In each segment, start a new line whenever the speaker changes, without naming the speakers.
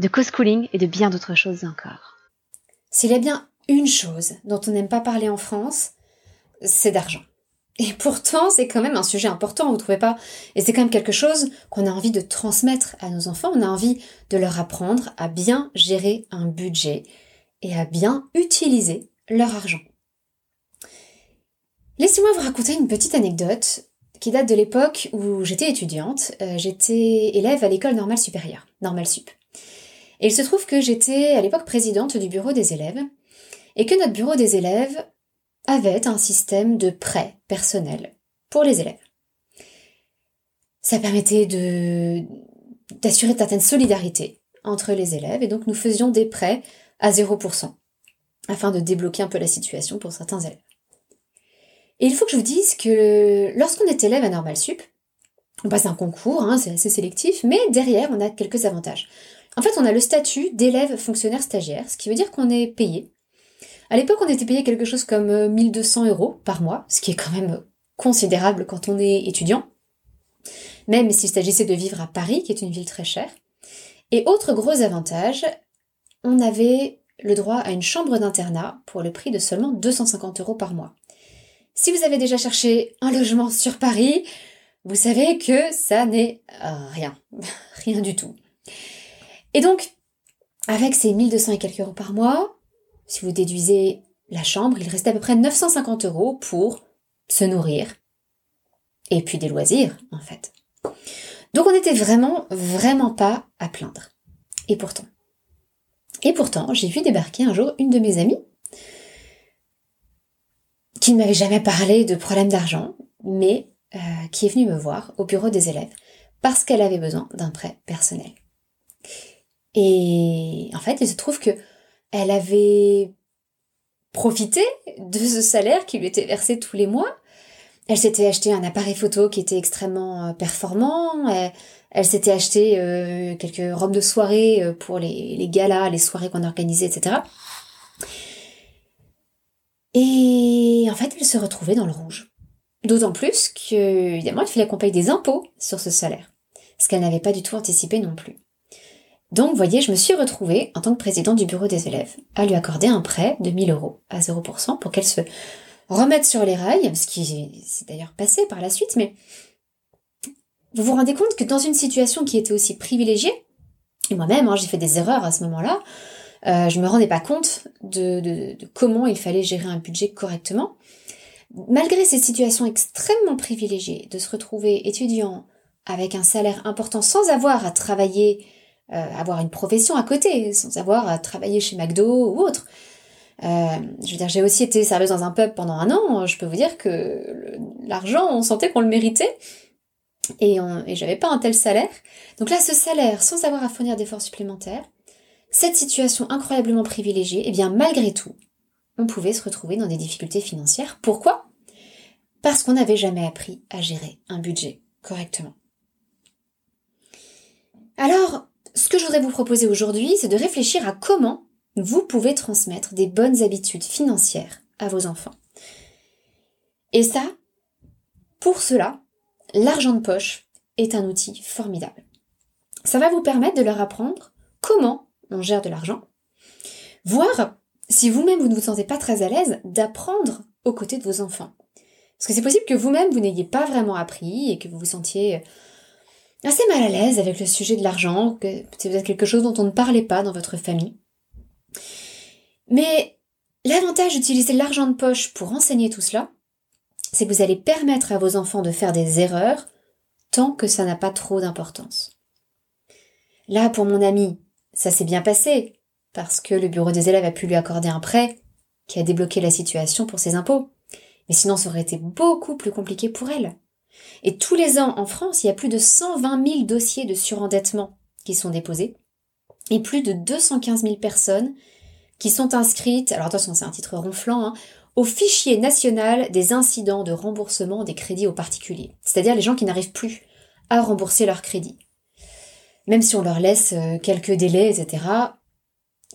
de co-schooling et de bien d'autres choses encore.
S'il y a bien une chose dont on n'aime pas parler en France, c'est d'argent. Et pourtant, c'est quand même un sujet important, vous trouvez pas? Et c'est quand même quelque chose qu'on a envie de transmettre à nos enfants, on a envie de leur apprendre à bien gérer un budget et à bien utiliser leur argent. Laissez-moi vous raconter une petite anecdote qui date de l'époque où j'étais étudiante. Euh, j'étais élève à l'école normale supérieure, normale sup. Et il se trouve que j'étais à l'époque présidente du bureau des élèves et que notre bureau des élèves avait un système de prêt personnel pour les élèves. Ça permettait d'assurer une certaine solidarité entre les élèves et donc nous faisions des prêts à 0% afin de débloquer un peu la situation pour certains élèves. Et il faut que je vous dise que lorsqu'on est élève à Normal Sup, on passe un concours, hein, c'est assez sélectif, mais derrière on a quelques avantages. En fait, on a le statut d'élève fonctionnaire stagiaire, ce qui veut dire qu'on est payé. À l'époque, on était payé quelque chose comme 1200 euh, euros par mois, ce qui est quand même considérable quand on est étudiant, même s'il s'agissait de vivre à Paris, qui est une ville très chère. Et autre gros avantage, on avait le droit à une chambre d'internat pour le prix de seulement 250 euros par mois. Si vous avez déjà cherché un logement sur Paris, vous savez que ça n'est rien, rien du tout. Et donc, avec ces 1200 et quelques euros par mois, si vous déduisez la chambre, il restait à peu près 950 euros pour se nourrir. Et puis des loisirs, en fait. Donc on n'était vraiment, vraiment pas à plaindre. Et pourtant. Et pourtant, j'ai vu débarquer un jour une de mes amies qui ne m'avait jamais parlé de problème d'argent, mais euh, qui est venue me voir au bureau des élèves parce qu'elle avait besoin d'un prêt personnel. Et en fait, il se trouve que elle avait profité de ce salaire qui lui était versé tous les mois. Elle s'était acheté un appareil photo qui était extrêmement euh, performant. Elle, s'était acheté euh, quelques robes de soirée euh, pour les, galas, les soirées qu'on organisait, etc. Et en fait, elle se retrouvait dans le rouge. D'autant plus que, évidemment, il fallait qu'on paye des impôts sur ce salaire. Ce qu'elle n'avait pas du tout anticipé non plus. Donc, vous voyez, je me suis retrouvée, en tant que présidente du bureau des élèves, à lui accorder un prêt de 1000 euros à 0% pour qu'elle se remette sur les rails, ce qui s'est d'ailleurs passé par la suite, mais vous vous rendez compte que dans une situation qui était aussi privilégiée, et moi-même, hein, j'ai fait des erreurs à ce moment-là, euh, je me rendais pas compte de, comment il fallait gérer un budget correctement. Malgré cette situation extrêmement privilégiée de se retrouver étudiant avec un salaire important sans avoir à travailler avoir une profession à côté, sans avoir à travailler chez McDo ou autre. Euh, je veux dire, j'ai aussi été serveuse dans un pub pendant un an. Je peux vous dire que l'argent, on sentait qu'on le méritait. Et, on, et j'avais pas un tel salaire. Donc là, ce salaire, sans avoir à fournir d'efforts supplémentaires, cette situation incroyablement privilégiée, eh bien, malgré tout, on pouvait se retrouver dans des difficultés financières. Pourquoi? Parce qu'on n'avait jamais appris à gérer un budget correctement. Alors, ce que je voudrais vous proposer aujourd'hui, c'est de réfléchir à comment vous pouvez transmettre des bonnes habitudes financières à vos enfants. Et ça, pour cela, l'argent de poche est un outil formidable. Ça va vous permettre de leur apprendre comment on gère de l'argent, voire, si vous-même vous ne vous sentez pas très à l'aise, d'apprendre aux côtés de vos enfants. Parce que c'est possible que vous-même vous n'ayez pas vraiment appris et que vous vous sentiez assez mal à l'aise avec le sujet de l'argent, que c'est peut-être quelque chose dont on ne parlait pas dans votre famille. Mais l'avantage d'utiliser l'argent de poche pour enseigner tout cela, c'est que vous allez permettre à vos enfants de faire des erreurs tant que ça n'a pas trop d'importance. Là, pour mon ami, ça s'est bien passé, parce que le bureau des élèves a pu lui accorder un prêt qui a débloqué la situation pour ses impôts. Mais sinon, ça aurait été beaucoup plus compliqué pour elle. Et tous les ans, en France, il y a plus de 120 000 dossiers de surendettement qui sont déposés. et plus de 215 000 personnes qui sont inscrites, alors attention c'est un titre ronflant, hein, au fichier national des incidents de remboursement des crédits aux particuliers, c'est-à-dire les gens qui n'arrivent plus à rembourser leurs crédits. Même si on leur laisse euh, quelques délais, etc.,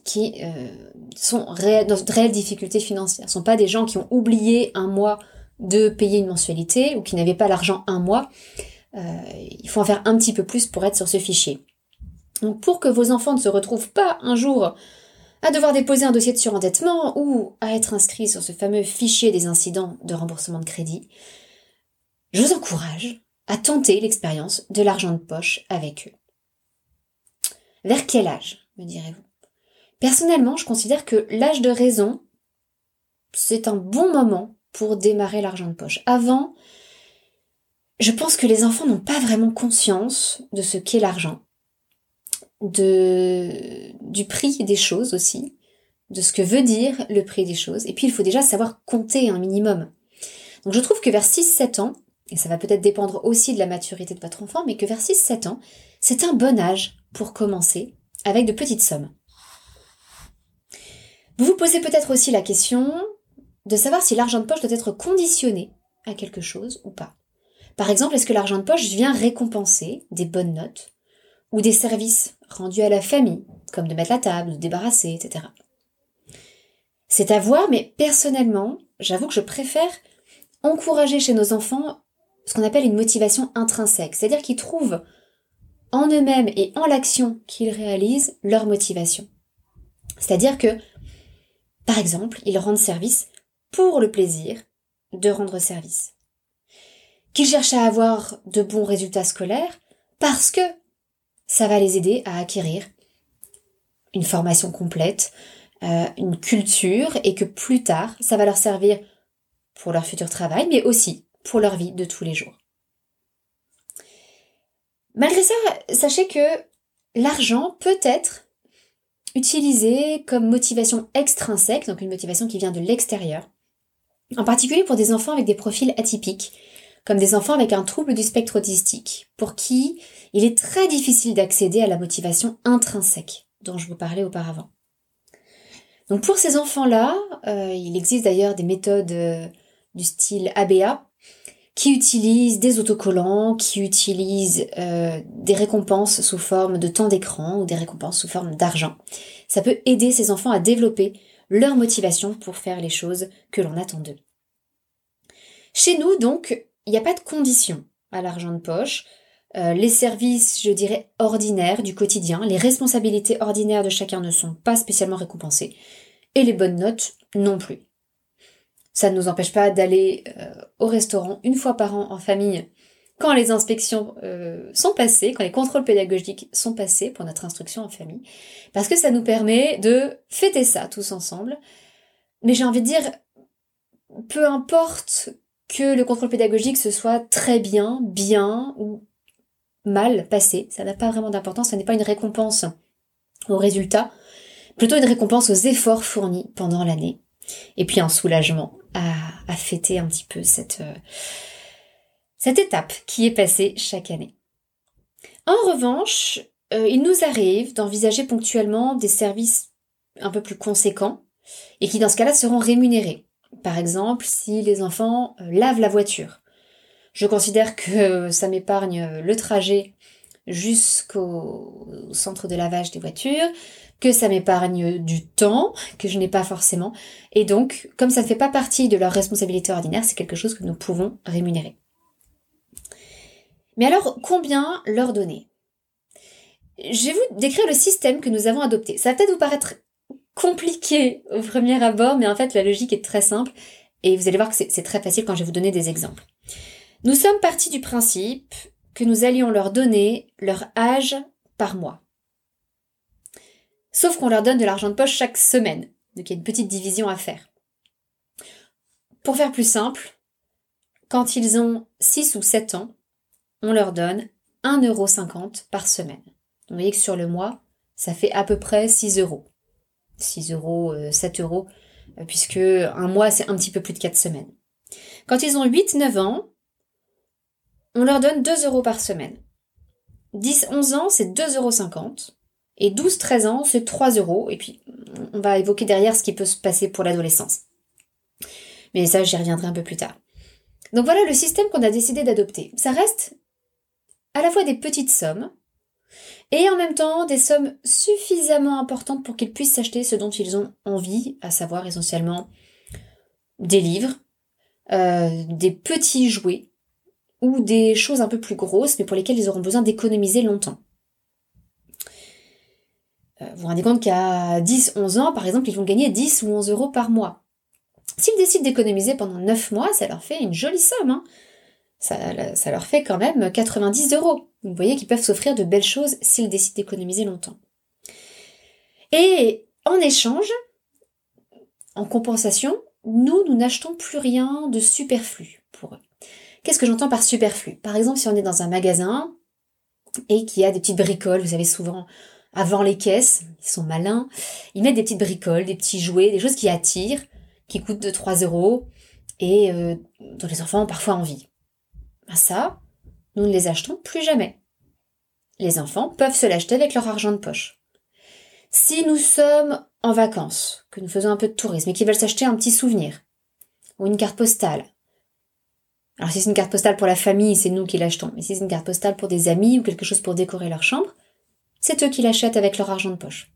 qui euh, sont dans de réelles difficultés financières. Ce ne sont pas des gens qui ont oublié un mois de payer une mensualité ou qui n'avaient pas l'argent un mois. Euh, il faut en faire un petit peu plus pour être sur ce fichier. Donc pour que vos enfants ne se retrouvent pas un jour à devoir déposer un dossier de surendettement ou à être inscrits sur ce fameux fichier des incidents de remboursement de crédit, je vous encourage à tenter l'expérience de l'argent de poche avec eux. Vers quel âge, me direz-vous? Personnellement, je considère que l'âge de raison, c'est un bon moment pour démarrer l'argent de poche. Avant, je pense que les enfants n'ont pas vraiment conscience de ce qu'est l'argent, du prix des choses aussi, de ce que veut dire le prix des choses. Et puis, il faut déjà savoir compter un minimum. Donc, je trouve que vers 6-7 ans, et ça va peut-être dépendre aussi de la maturité de votre enfant, mais que vers 6-7 ans, c'est un bon âge pour commencer avec de petites sommes. Vous vous posez peut-être aussi la question de savoir si l'argent de poche doit être conditionné à quelque chose ou pas. Par exemple, est-ce que l'argent de poche vient récompenser des bonnes notes ou des services rendus à la famille, comme de mettre la table, de débarrasser, etc. C'est à voir, mais personnellement, j'avoue que je préfère encourager chez nos enfants ce qu'on appelle une motivation intrinsèque, c'est-à-dire qu'ils trouvent en eux-mêmes et en l'action qu'ils réalisent leur motivation. C'est-à-dire que par exemple, ils rendent service pour le plaisir de rendre service. Qu'ils cherchent à avoir de bons résultats scolaires parce que ça va les aider à acquérir une formation complète, euh, une culture et que plus tard, ça va leur servir pour leur futur travail, mais aussi pour leur vie de tous les jours. Malgré ça, sachez que l'argent peut être utilisé comme motivation extrinsèque, donc une motivation qui vient de l'extérieur, en particulier pour des enfants avec des profils atypiques, comme des enfants avec un trouble du spectre autistique, pour qui il est très difficile d'accéder à la motivation intrinsèque dont je vous parlais auparavant. Donc pour ces enfants-là, euh, il existe d'ailleurs des méthodes euh, du style ABA, qui utilisent des autocollants, qui utilisent euh, des récompenses sous forme de temps d'écran ou des récompenses sous forme d'argent. Ça peut aider ces enfants à développer leur motivation pour faire les choses que l'on attend d'eux. Chez nous, donc, il n'y a pas de condition à l'argent de poche. Euh, les services, je dirais, ordinaires du quotidien, les responsabilités ordinaires de chacun ne sont pas spécialement récompensées, et les bonnes notes non plus. Ça ne nous empêche pas d'aller euh, au restaurant une fois par an en famille quand les inspections euh, sont passées, quand les contrôles pédagogiques sont passés pour notre instruction en famille, parce que ça nous permet de fêter ça tous ensemble. Mais j'ai envie de dire, peu importe que le contrôle pédagogique se soit très bien, bien ou mal passé, ça n'a pas vraiment d'importance, ça n'est pas une récompense aux résultats, plutôt une récompense aux efforts fournis pendant l'année, et puis un soulagement à, fêter un petit peu cette, euh, cette étape qui est passée chaque année. En revanche, euh, il nous arrive d'envisager ponctuellement des services un peu plus conséquents et qui dans ce cas-là seront rémunérés. Par exemple, si les enfants euh, lavent la voiture. Je considère que ça m'épargne le trajet jusqu'au centre de lavage des voitures, que ça m'épargne du temps que je n'ai pas forcément. Et donc, comme ça ne fait pas partie de leur responsabilité ordinaire, c'est quelque chose que nous pouvons rémunérer. Mais alors, combien leur donner? Je vais vous décrire le système que nous avons adopté. Ça va peut-être vous paraître compliqué au premier abord, mais en fait, la logique est très simple. Et vous allez voir que c'est très facile quand je vais vous donner des exemples. Nous sommes partis du principe que nous allions leur donner leur âge par mois. Sauf qu'on leur donne de l'argent de poche chaque semaine. Donc il y a une petite division à faire. Pour faire plus simple, quand ils ont 6 ou 7 ans, on leur donne 1,50€ par semaine. vous voyez que sur le mois, ça fait à peu près 6 euros. 6 euros, 7 euh, euros, euh, puisque un mois, c'est un petit peu plus de 4 semaines. Quand ils ont 8-9 ans, on leur donne 2 euros par semaine. 10-11 ans, c'est 2,50 euros. Et 12-13 ans, c'est 3 euros. Et puis, on va évoquer derrière ce qui peut se passer pour l'adolescence. Mais ça, j'y reviendrai un peu plus tard. Donc voilà le système qu'on a décidé d'adopter. Ça reste à la fois des petites sommes et en même temps des sommes suffisamment importantes pour qu'ils puissent s'acheter ce dont ils ont envie, à savoir essentiellement des livres, euh, des petits jouets ou des choses un peu plus grosses mais pour lesquelles ils auront besoin d'économiser longtemps. Euh, vous vous rendez compte qu'à 10-11 ans, par exemple, ils vont gagner 10 ou 11 euros par mois. S'ils décident d'économiser pendant 9 mois, ça leur fait une jolie somme. Hein. Ça, leur fait quand même 90 euros. Vous voyez qu'ils peuvent s'offrir de belles choses s'ils décident d'économiser longtemps. Et en échange, en compensation, nous, nous n'achetons plus rien de superflu pour eux. Qu'est-ce que j'entends par superflu? Par exemple, si on est dans un magasin et qu'il y a des petites bricoles, vous avez souvent avant les caisses, ils sont malins, ils mettent des petites bricoles, des petits jouets, des choses qui attirent, qui coûtent 2-3 euros et euh, dont les enfants ont parfois envie. Ben ça, nous ne les achetons plus jamais. Les enfants peuvent se l'acheter avec leur argent de poche. Si nous sommes en vacances, que nous faisons un peu de tourisme et qu'ils veulent s'acheter un petit souvenir, ou une carte postale, alors si c'est une carte postale pour la famille, c'est nous qui l'achetons, mais si c'est une carte postale pour des amis ou quelque chose pour décorer leur chambre, c'est eux qui l'achètent avec leur argent de poche.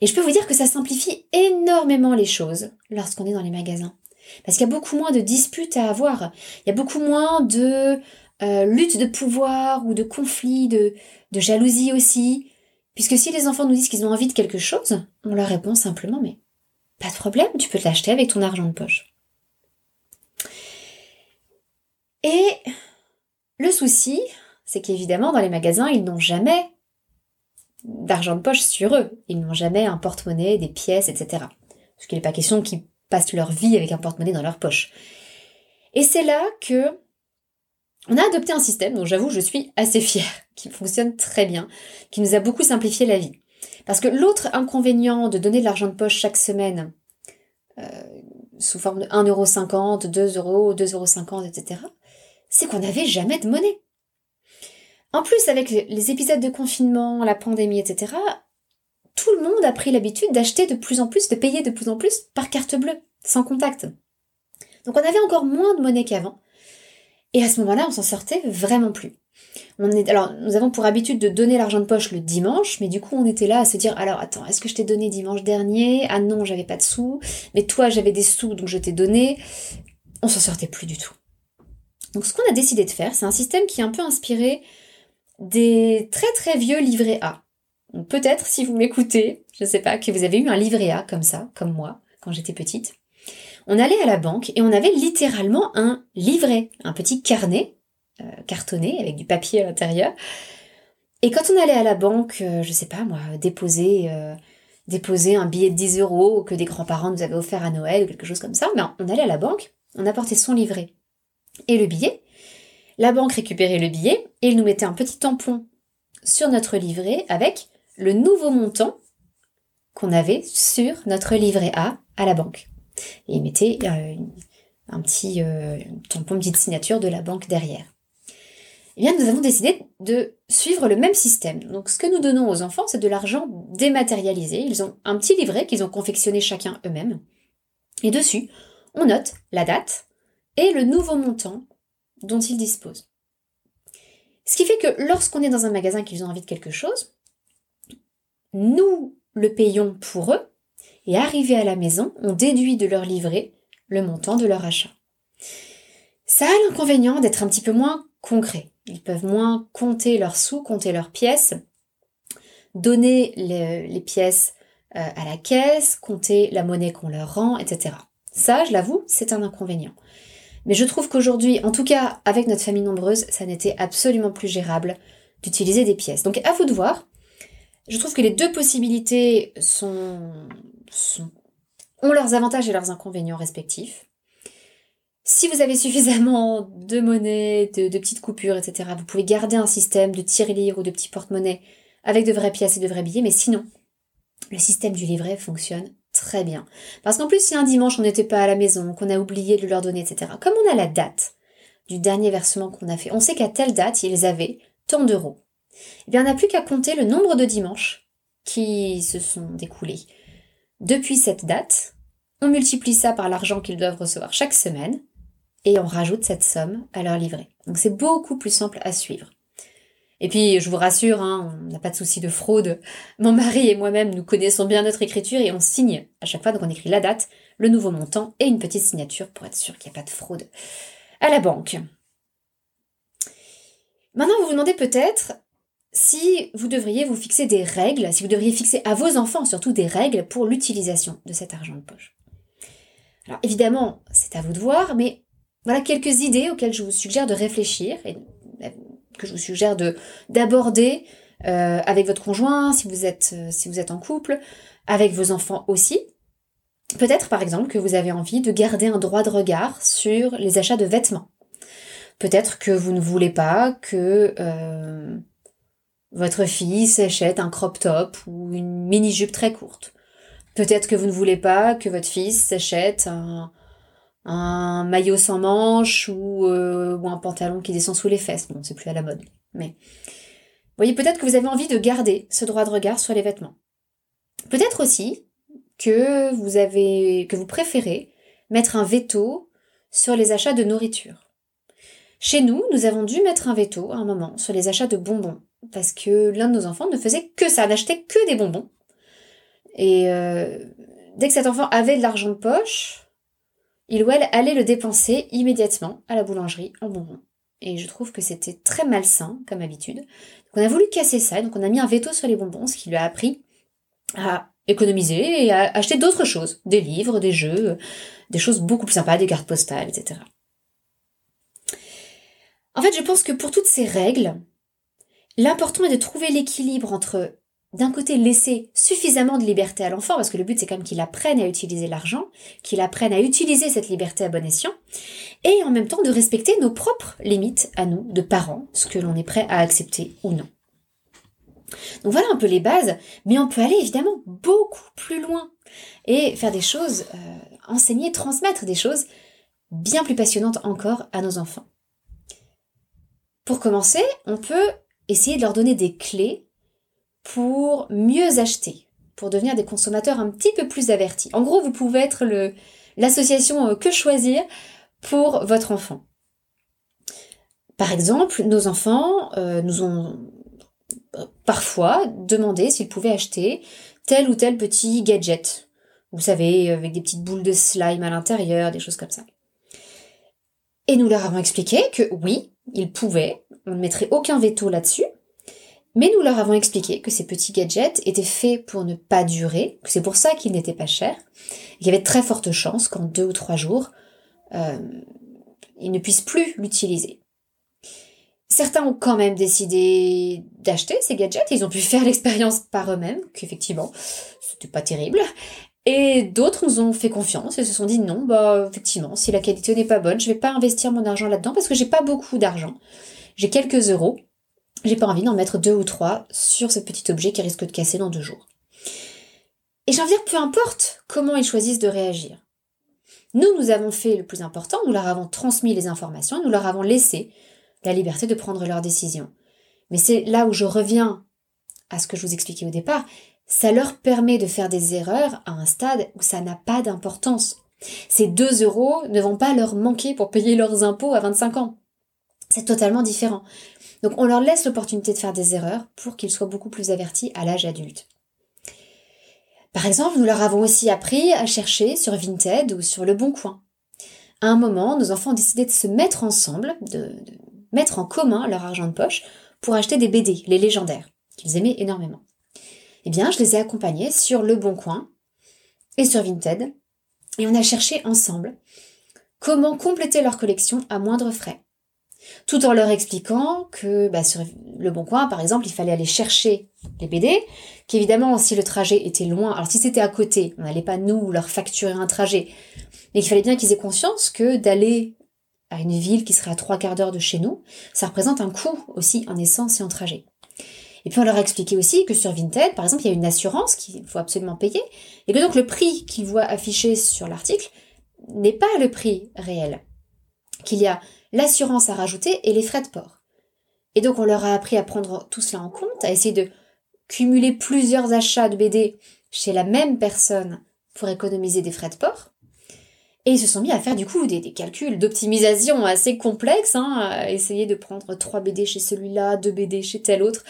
Et je peux vous dire que ça simplifie énormément les choses lorsqu'on est dans les magasins. Parce qu'il y a beaucoup moins de disputes à avoir. Il y a beaucoup moins de euh, luttes de pouvoir ou de conflits, de, de jalousie aussi. Puisque si les enfants nous disent qu'ils ont envie de quelque chose, on leur répond simplement mais pas de problème, tu peux te l'acheter avec ton argent de poche. Et le souci, c'est qu'évidemment dans les magasins, ils n'ont jamais d'argent de poche sur eux. Ils n'ont jamais un porte-monnaie, des pièces, etc. Parce qu'il n'est pas question qu'ils passent leur vie avec un porte-monnaie dans leur poche. Et c'est là que on a adopté un système dont j'avoue je suis assez fière, qui fonctionne très bien, qui nous a beaucoup simplifié la vie. Parce que l'autre inconvénient de donner de l'argent de poche chaque semaine, euh, sous forme de 1,50€, 2€, 2,50€, etc., c'est qu'on n'avait jamais de monnaie. En plus, avec les épisodes de confinement, la pandémie, etc., tout le monde a pris l'habitude d'acheter de plus en plus, de payer de plus en plus par carte bleue, sans contact. Donc on avait encore moins de monnaie qu'avant. Et à ce moment-là, on s'en sortait vraiment plus. On est, alors, nous avons pour habitude de donner l'argent de poche le dimanche, mais du coup, on était là à se dire, alors, attends, est-ce que je t'ai donné dimanche dernier? Ah non, j'avais pas de sous. Mais toi, j'avais des sous, donc je t'ai donné. On s'en sortait plus du tout. Donc, ce qu'on a décidé de faire, c'est un système qui est un peu inspiré des très très vieux livrets A. Peut-être si vous m'écoutez, je ne sais pas, que vous avez eu un livret A comme ça, comme moi, quand j'étais petite. On allait à la banque et on avait littéralement un livret, un petit carnet euh, cartonné avec du papier à l'intérieur. Et quand on allait à la banque, euh, je sais pas moi, déposer, euh, déposer un billet de 10 euros que des grands-parents nous avaient offert à Noël ou quelque chose comme ça, mais on allait à la banque, on apportait son livret et le billet, la banque récupérait le billet et il nous mettait un petit tampon sur notre livret avec le nouveau montant qu'on avait sur notre livret A à la banque. Et il mettait euh, un petit euh, tampon, petite signature de la banque derrière. Eh bien, nous avons décidé de suivre le même système. Donc, ce que nous donnons aux enfants, c'est de l'argent dématérialisé. Ils ont un petit livret qu'ils ont confectionné chacun eux-mêmes. Et dessus, on note la date et le nouveau montant dont ils disposent. Ce qui fait que lorsqu'on est dans un magasin qu'ils ont envie de quelque chose, nous le payons pour eux et arrivé à la maison, on déduit de leur livret le montant de leur achat. Ça a l'inconvénient d'être un petit peu moins concret. Ils peuvent moins compter leurs sous, compter leurs pièces, donner les, pièces euh, à la caisse, compter la monnaie qu'on leur rend, etc. Ça, je l'avoue, c'est un inconvénient. Mais je trouve qu'aujourd'hui, en tout cas avec notre famille nombreuse, ça n'était absolument plus gérable d'utiliser des pièces. Donc à vous de voir. Je trouve que les deux possibilités ont leurs avantages et leurs inconvénients respectifs. Si vous avez suffisamment de monnaie, de, de petites coupures, etc., vous pouvez garder un système de tirelire ou de petits porte-monnaie avec de vraies pièces et de vrais billets, mais sinon, le système du livret fonctionne très bien. Parce qu'en plus, si un dimanche on n'était pas à la maison, qu'on a oublié de leur donner, etc., comme on a la date du dernier versement qu'on a fait, on sait qu'à telle date, ils avaient tant d'euros. Eh bien, on n'a plus qu'à compter le nombre de dimanches qui se sont découlés depuis cette date. On multiplie ça par l'argent qu'ils doivent recevoir chaque semaine et on rajoute cette somme à leur livret. Donc c'est beaucoup plus simple à suivre. Et puis, je vous rassure, hein, on n'a pas de souci de fraude. Mon mari et moi-même, nous connaissons bien notre écriture et on signe à chaque fois, donc on écrit la date, le nouveau montant et une petite signature pour être sûr qu'il n'y a pas de fraude à la banque. Maintenant, vous vous demandez peut-être si vous devriez vous fixer des règles, si vous devriez fixer à vos enfants surtout des règles pour l'utilisation de cet argent de poche. Alors évidemment, c'est à vous de voir, mais voilà quelques idées auxquelles je vous suggère de réfléchir et que je vous suggère de d'aborder euh, avec votre conjoint si vous êtes euh, si vous êtes en couple, avec vos enfants aussi. Peut-être par exemple que vous avez envie de garder un droit de regard sur les achats de vêtements. Peut-être que vous ne voulez pas que euh, votre fille s'achète un crop top ou une mini-jupe très courte. Peut-être que vous ne voulez pas que votre fils s'achète un, maillot sans manches ou, euh, ou un pantalon qui descend sous les fesses. Bon, c'est plus à la mode. Mais vous voyez, peut-être que vous avez envie de garder ce droit de regard sur les vêtements. Peut-être aussi que vous avez, que vous préférez mettre un veto sur les achats de nourriture. Chez nous, nous avons dû mettre un veto à un moment sur les achats de bonbons parce que l'un de nos enfants ne faisait que ça, n'achetait que des bonbons. Et euh, dès que cet enfant avait de l'argent de poche, il ou elle allait le dépenser immédiatement à la boulangerie en bonbons. Et je trouve que c'était très malsain comme habitude. Donc on a voulu casser ça, donc on a mis un veto sur les bonbons, ce qui lui a appris à économiser et à acheter d'autres choses, des livres, des jeux, des choses beaucoup plus sympas, des cartes postales, etc. En fait, je pense que pour toutes ces règles, l'important est de trouver l'équilibre entre d'un côté laisser suffisamment de liberté à l'enfant, parce que le but c'est quand même qu'il apprenne à utiliser l'argent, qu'il apprenne à utiliser cette liberté à bon escient, et en même temps de respecter nos propres limites à nous, de parents, ce que l'on est prêt à accepter ou non. Donc voilà un peu les bases, mais on peut aller évidemment beaucoup plus loin et faire des choses, euh, enseigner, transmettre des choses bien plus passionnantes encore à nos enfants. Pour commencer, on peut essayer de leur donner des clés pour mieux acheter, pour devenir des consommateurs un petit peu plus avertis. En gros, vous pouvez être l'association euh, que choisir pour votre enfant. Par exemple, nos enfants euh, nous ont parfois demandé s'ils pouvaient acheter tel ou tel petit gadget. Vous savez, avec des petites boules de slime à l'intérieur, des choses comme ça. Et nous leur avons expliqué que oui, ils pouvaient, on ne mettrait aucun veto là-dessus, mais nous leur avons expliqué que ces petits gadgets étaient faits pour ne pas durer, que c'est pour ça qu'ils n'étaient pas chers. Il y avait de très fortes chances qu'en deux ou trois jours, euh, ils ne puissent plus l'utiliser. Certains ont quand même décidé d'acheter ces gadgets, ils ont pu faire l'expérience par eux-mêmes, qu'effectivement, c'était pas terrible. Et d'autres nous ont fait confiance et se sont dit non, bah effectivement, si la qualité n'est pas bonne, je vais pas investir mon argent là-dedans parce que j'ai pas beaucoup d'argent. J'ai quelques euros j'ai pas envie d'en mettre deux ou trois sur ce petit objet qui risque de casser dans deux jours. Et j'ai envie de dire, peu importe comment ils choisissent de réagir. Nous, nous avons fait le plus important, nous leur avons transmis les informations, nous leur avons laissé la liberté de prendre leurs décisions. Mais c'est là où je reviens à ce que je vous expliquais au départ, ça leur permet de faire des erreurs à un stade où ça n'a pas d'importance. Ces deux euros ne vont pas leur manquer pour payer leurs impôts à 25 ans. C'est totalement différent. Donc on leur laisse l'opportunité de faire des erreurs pour qu'ils soient beaucoup plus avertis à l'âge adulte. Par exemple, nous leur avons aussi appris à chercher sur Vinted ou sur Le Bon Coin. À un moment, nos enfants ont décidé de se mettre ensemble, de, mettre en commun leur argent de poche pour acheter des BD, les légendaires, qu'ils aimaient énormément. Eh bien, je les ai accompagnés sur Le Bon Coin et sur Vinted, et on a cherché ensemble comment compléter leur collection à moindre frais tout en leur expliquant que bah, sur le bon coin, par exemple, il fallait aller chercher les BD, qu'évidemment, si le trajet était loin, alors si c'était à côté, on n'allait pas nous leur facturer un trajet, mais qu'il fallait bien qu'ils aient conscience que d'aller à une ville qui serait à trois quarts d'heure de chez nous, ça représente un coût aussi en essence et en trajet. Et puis on leur a expliqué aussi que sur Vinted, par exemple, il y a une assurance qu'il faut absolument payer, et que donc le prix qu'ils voient affiché sur l'article n'est pas le prix réel. Qu'il y a l'assurance à rajouter et les frais de port. Et donc on leur a appris à prendre tout cela en compte, à essayer de cumuler plusieurs achats de BD chez la même personne pour économiser des frais de port. Et ils se sont mis à faire du coup des, calculs d'optimisation assez complexes, hein, à essayer de prendre 3 BD chez celui-là, 2 BD chez tel autre.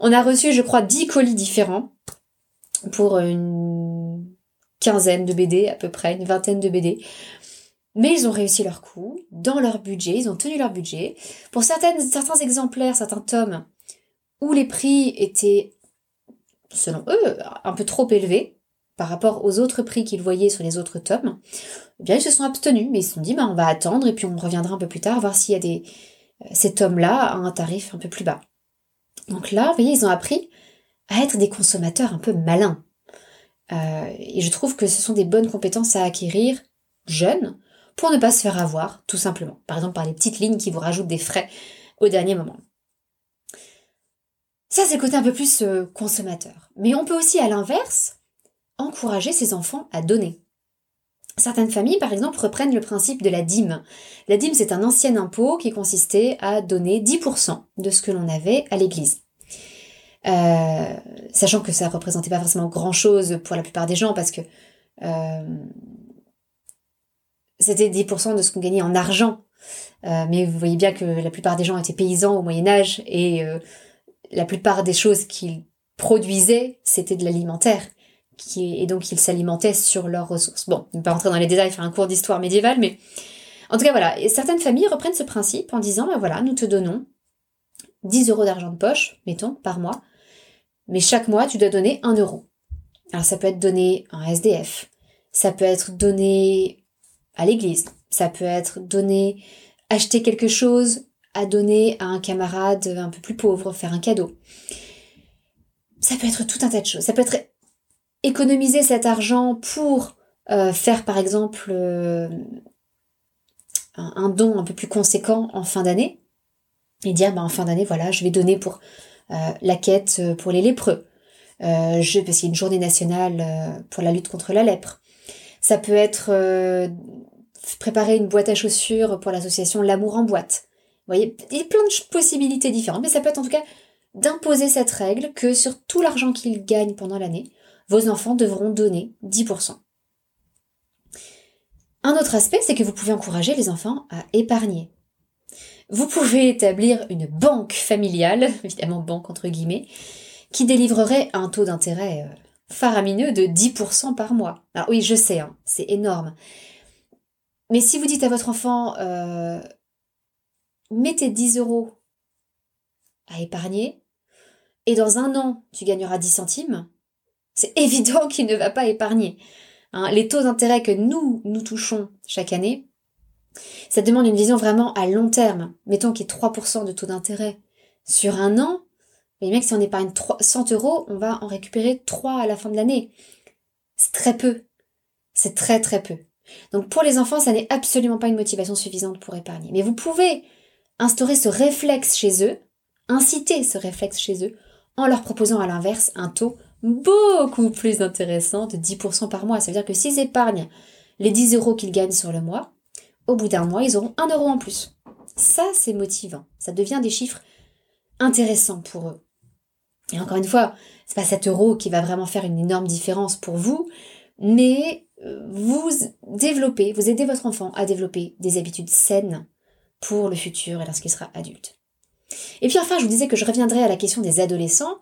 On a reçu, je crois, 10 colis différents pour une quinzaine de BD à peu près, une vingtaine de BD. Mais ils ont réussi leur coup, dans leur budget, ils ont tenu leur budget. Pour certains exemplaires, certains tomes, où les prix étaient, selon eux, un peu trop élevés, par rapport aux autres prix qu'ils voyaient sur les autres tomes, eh bien ils se sont abstenus, mais ils se sont dit bah, on va attendre et puis on reviendra un peu plus tard voir s'il y a des euh, ces tomes-là à un tarif un peu plus bas. Donc là, vous voyez, ils ont appris à être des consommateurs un peu malins. Euh, et je trouve que ce sont des bonnes compétences à acquérir jeunes pour ne pas se faire avoir, tout simplement. Par exemple, par les petites lignes qui vous rajoutent des frais au dernier moment. Ça, c'est le côté un peu plus euh, consommateur. Mais on peut aussi, à l'inverse, encourager ses enfants à donner. Certaines familles, par exemple, reprennent le principe de la dîme. La dîme, c'est un ancien impôt qui consistait à donner 10% de ce que l'on avait à l'église. Euh, sachant que ça représentait pas forcément grand chose pour la plupart des gens parce que euh, c'était 10% de ce qu'on gagnait en argent. Euh, mais vous voyez bien que la plupart des gens étaient paysans au Moyen Âge et la plupart des choses qu'ils produisaient, c'était de l'alimentaire et donc ils s'alimentaient sur leurs ressources. Bon, ne pas rentrer dans les détails, faire un cours d'histoire médiévale, mais en tout cas voilà, et certaines familles reprennent ce principe en disant, ben voilà, nous te donnons 10 euros d'argent de poche, mettons, par mois, mais chaque mois tu dois donner 1 euro. Alors ça peut être donné à un SDF, ça peut être donné à l'église, ça peut être donné, acheter quelque chose à donner à un camarade un peu plus pauvre, faire un cadeau. Ça peut être tout un tas de choses. Ça peut être économiser cet argent pour euh, faire par exemple euh, un, don un peu plus conséquent en fin d'année et dire bah, en fin d'année voilà je vais donner pour euh, la quête pour les lépreux. Je, parce qu'il y a une journée nationale pour la lutte contre la lèpre. Ça peut être préparer une boîte à chaussures pour l'association l'amour en boîte. Vous voyez il y a plein de possibilités différentes mais ça peut être en tout cas d'imposer cette règle que sur tout l'argent qu'ils gagnent pendant l'année vos enfants devront donner 10%. Un autre aspect, c'est que vous pouvez encourager les enfants à épargner. Vous pouvez établir une banque familiale, évidemment banque entre guillemets, qui délivrerait un taux d'intérêt euh, faramineux de 10% par mois. Alors oui, je sais, hein, c'est énorme. Mais si vous dites à votre enfant, euh, mettez 10 euros à épargner, et dans un an, tu gagneras 10 centimes, c'est évident qu'il ne va pas épargner. Hein, les taux d'intérêt que nous, nous touchons chaque année, ça demande une vision vraiment à long terme. Mettons qu'il y ait 3% de taux d'intérêt sur un an. Mais mec, si on épargne 100 euros, on va en récupérer 3 à la fin de l'année. C'est très peu. C'est très très peu. Donc pour les enfants, ça n'est absolument pas une motivation suffisante pour épargner. Mais vous pouvez instaurer ce réflexe chez eux, inciter ce réflexe chez eux, en leur proposant à l'inverse un taux beaucoup plus intéressant de 10% par mois. Ça veut dire que s'ils épargnent les 10 euros qu'ils gagnent sur le mois, au bout d'un mois, ils auront 1 euro en plus. Ça, c'est motivant. Ça devient des chiffres intéressants pour eux. Et encore une fois, c'est pas 7 euros qui va vraiment faire une énorme différence pour vous, mais euh, vous développez, vous aidez votre enfant à développer des habitudes saines pour le futur et lorsqu'il sera adulte. Et puis enfin, je vous disais que je reviendrai à la question des adolescents,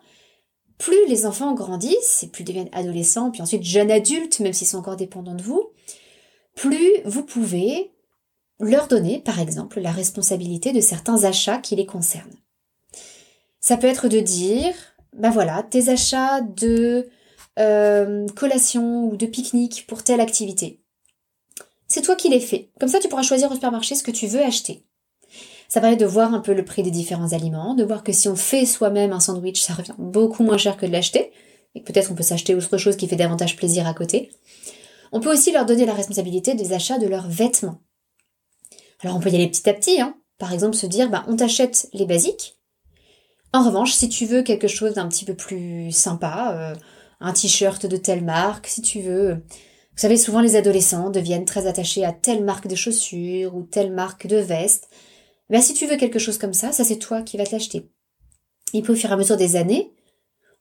plus les enfants grandissent, et plus deviennent adolescents, puis ensuite jeunes adultes, même s'ils sont encore dépendants de vous, plus vous pouvez leur donner, par exemple, la responsabilité de certains achats qui les concernent. Ça peut être de dire, ben voilà, tes achats de euh, collation ou de pique-nique pour telle activité. C'est toi qui les fais. Comme ça, tu pourras choisir au supermarché ce que tu veux acheter. Ça permet de voir un peu le prix des différents aliments, de voir que si on fait soi-même un sandwich, ça revient beaucoup moins cher que de l'acheter, et peut-être on peut s'acheter autre chose qui fait davantage plaisir à côté. On peut aussi leur donner la responsabilité des achats de leurs vêtements. Alors on peut y aller petit à petit, hein. par exemple se dire, bah, on t'achète les basiques. En revanche, si tu veux quelque chose d'un petit peu plus sympa, euh, un t-shirt de telle marque, si tu veux... Vous savez, souvent les adolescents deviennent très attachés à telle marque de chaussures ou telle marque de veste. Ben, si tu veux quelque chose comme ça, ça c'est toi qui vas te l'acheter. Et puis au fur et à mesure des années,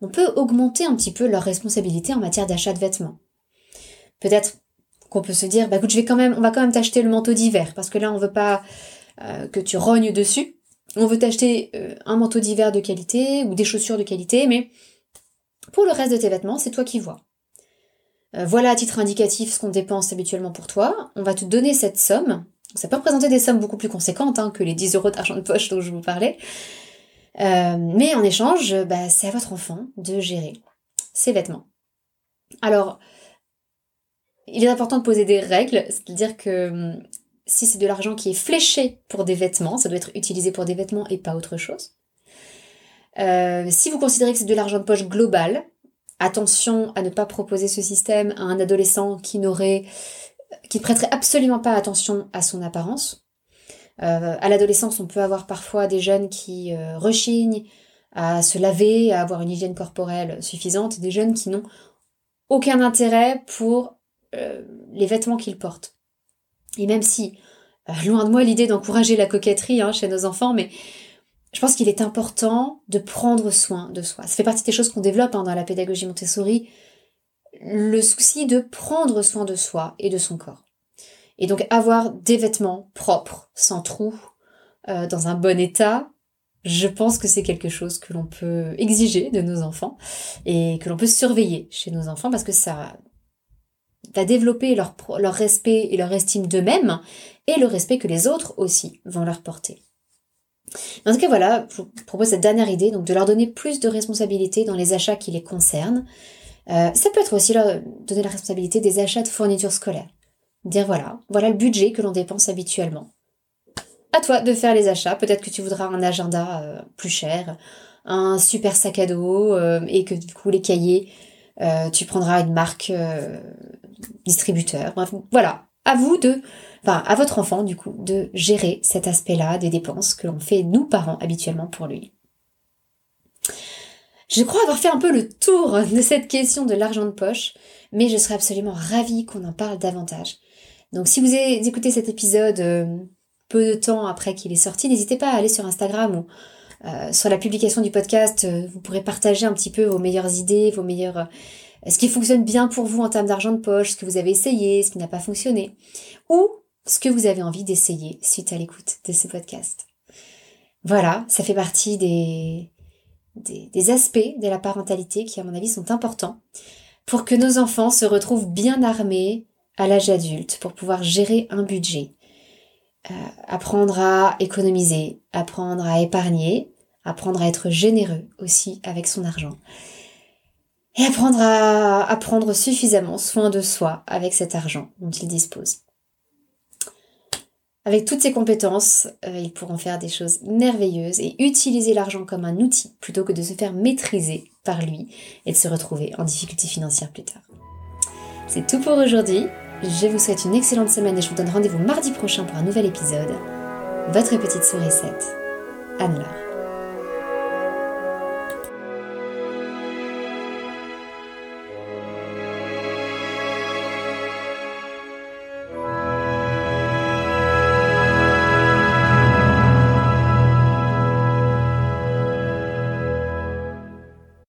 on peut augmenter un petit peu leur responsabilité en matière d'achat de vêtements. Peut-être qu'on peut se dire, bah écoute, je vais quand même, on va quand même t'acheter le manteau d'hiver, parce que là on veut pas euh, que tu rognes dessus. On veut t'acheter euh, un manteau d'hiver de qualité ou des chaussures de qualité, mais pour le reste de tes vêtements, c'est toi qui vois. Euh, voilà à titre indicatif ce qu'on dépense habituellement pour toi. On va te donner cette somme. Ça peut représenter des sommes beaucoup plus conséquentes hein, que les 10 euros d'argent de poche dont je vous parlais. Euh, mais en échange, bah, c'est à votre enfant de gérer ses vêtements. Alors, il est important de poser des règles, c'est-à-dire que hum, si c'est de l'argent qui est fléché pour des vêtements, ça doit être utilisé pour des vêtements et pas autre chose. Euh, si vous considérez que c'est de l'argent de poche global, attention à ne pas proposer ce système à un adolescent qui n'aurait, qui ne prêterait absolument pas attention à son apparence. Euh, à l'adolescence, on peut avoir parfois des jeunes qui euh, rechignent à se laver, à avoir une hygiène corporelle suffisante, des jeunes qui n'ont aucun intérêt pour les vêtements qu'ils portent. Et même si, loin de moi l'idée d'encourager la coquetterie hein, chez nos enfants, mais je pense qu'il est important de prendre soin de soi. Ça fait partie des choses qu'on développe hein, dans la pédagogie Montessori, le souci de prendre soin de soi et de son corps. Et donc avoir des vêtements propres, sans trous, euh, dans un bon état, je pense que c'est quelque chose que l'on peut exiger de nos enfants et que l'on peut surveiller chez nos enfants parce que ça va développer leur, leur respect et leur estime d'eux-mêmes et le respect que les autres aussi vont leur porter. En tout cas, voilà, je vous propose cette dernière idée, donc de leur donner plus de responsabilité dans les achats qui les concernent. Euh, ça peut être aussi leur donner la responsabilité des achats de fournitures scolaires. Dire voilà, voilà le budget que l'on dépense habituellement. À toi de faire les achats. Peut-être que tu voudras un agenda euh, plus cher, un super sac à dos euh, et que du coup les cahiers, tu prendras une marque distributeur. Bref, voilà, à vous de enfin à votre enfant du coup, de gérer cet aspect-là des dépenses que l'on fait nous parents habituellement pour lui. Je crois avoir fait un peu le tour de cette question de l'argent de poche, mais je serais absolument ravie qu'on en parle davantage. Donc si vous avez écouté cet épisode euh, peu de temps après qu'il est sorti, n'hésitez pas à aller sur Instagram ou euh, sur la publication du podcast, euh, vous pourrez partager un petit peu vos meilleures idées, vos meilleures ce qui fonctionne bien pour vous en termes d'argent de poche, ce que vous avez essayé, ce qui n'a pas fonctionné, ou ce que vous avez envie d'essayer suite à l'écoute de ce podcast. Voilà, ça fait partie des, des, aspects de la parentalité qui, à mon avis, sont importants pour que nos enfants se retrouvent bien armés à l'âge adulte pour pouvoir gérer un budget. Euh, apprendre à économiser, apprendre à épargner, apprendre à être généreux aussi avec son argent. Et apprendre à, à prendre suffisamment soin de soi avec cet argent dont il dispose. Avec toutes ces compétences, euh, ils pourront faire des choses merveilleuses et utiliser l'argent comme un outil plutôt que de se faire maîtriser par lui et de se retrouver en difficulté financière plus tard. C'est tout pour aujourd'hui. Je vous souhaite une excellente semaine et je vous donne rendez-vous mardi prochain pour un nouvel épisode. Votre petite souris 7, Anne-Laure.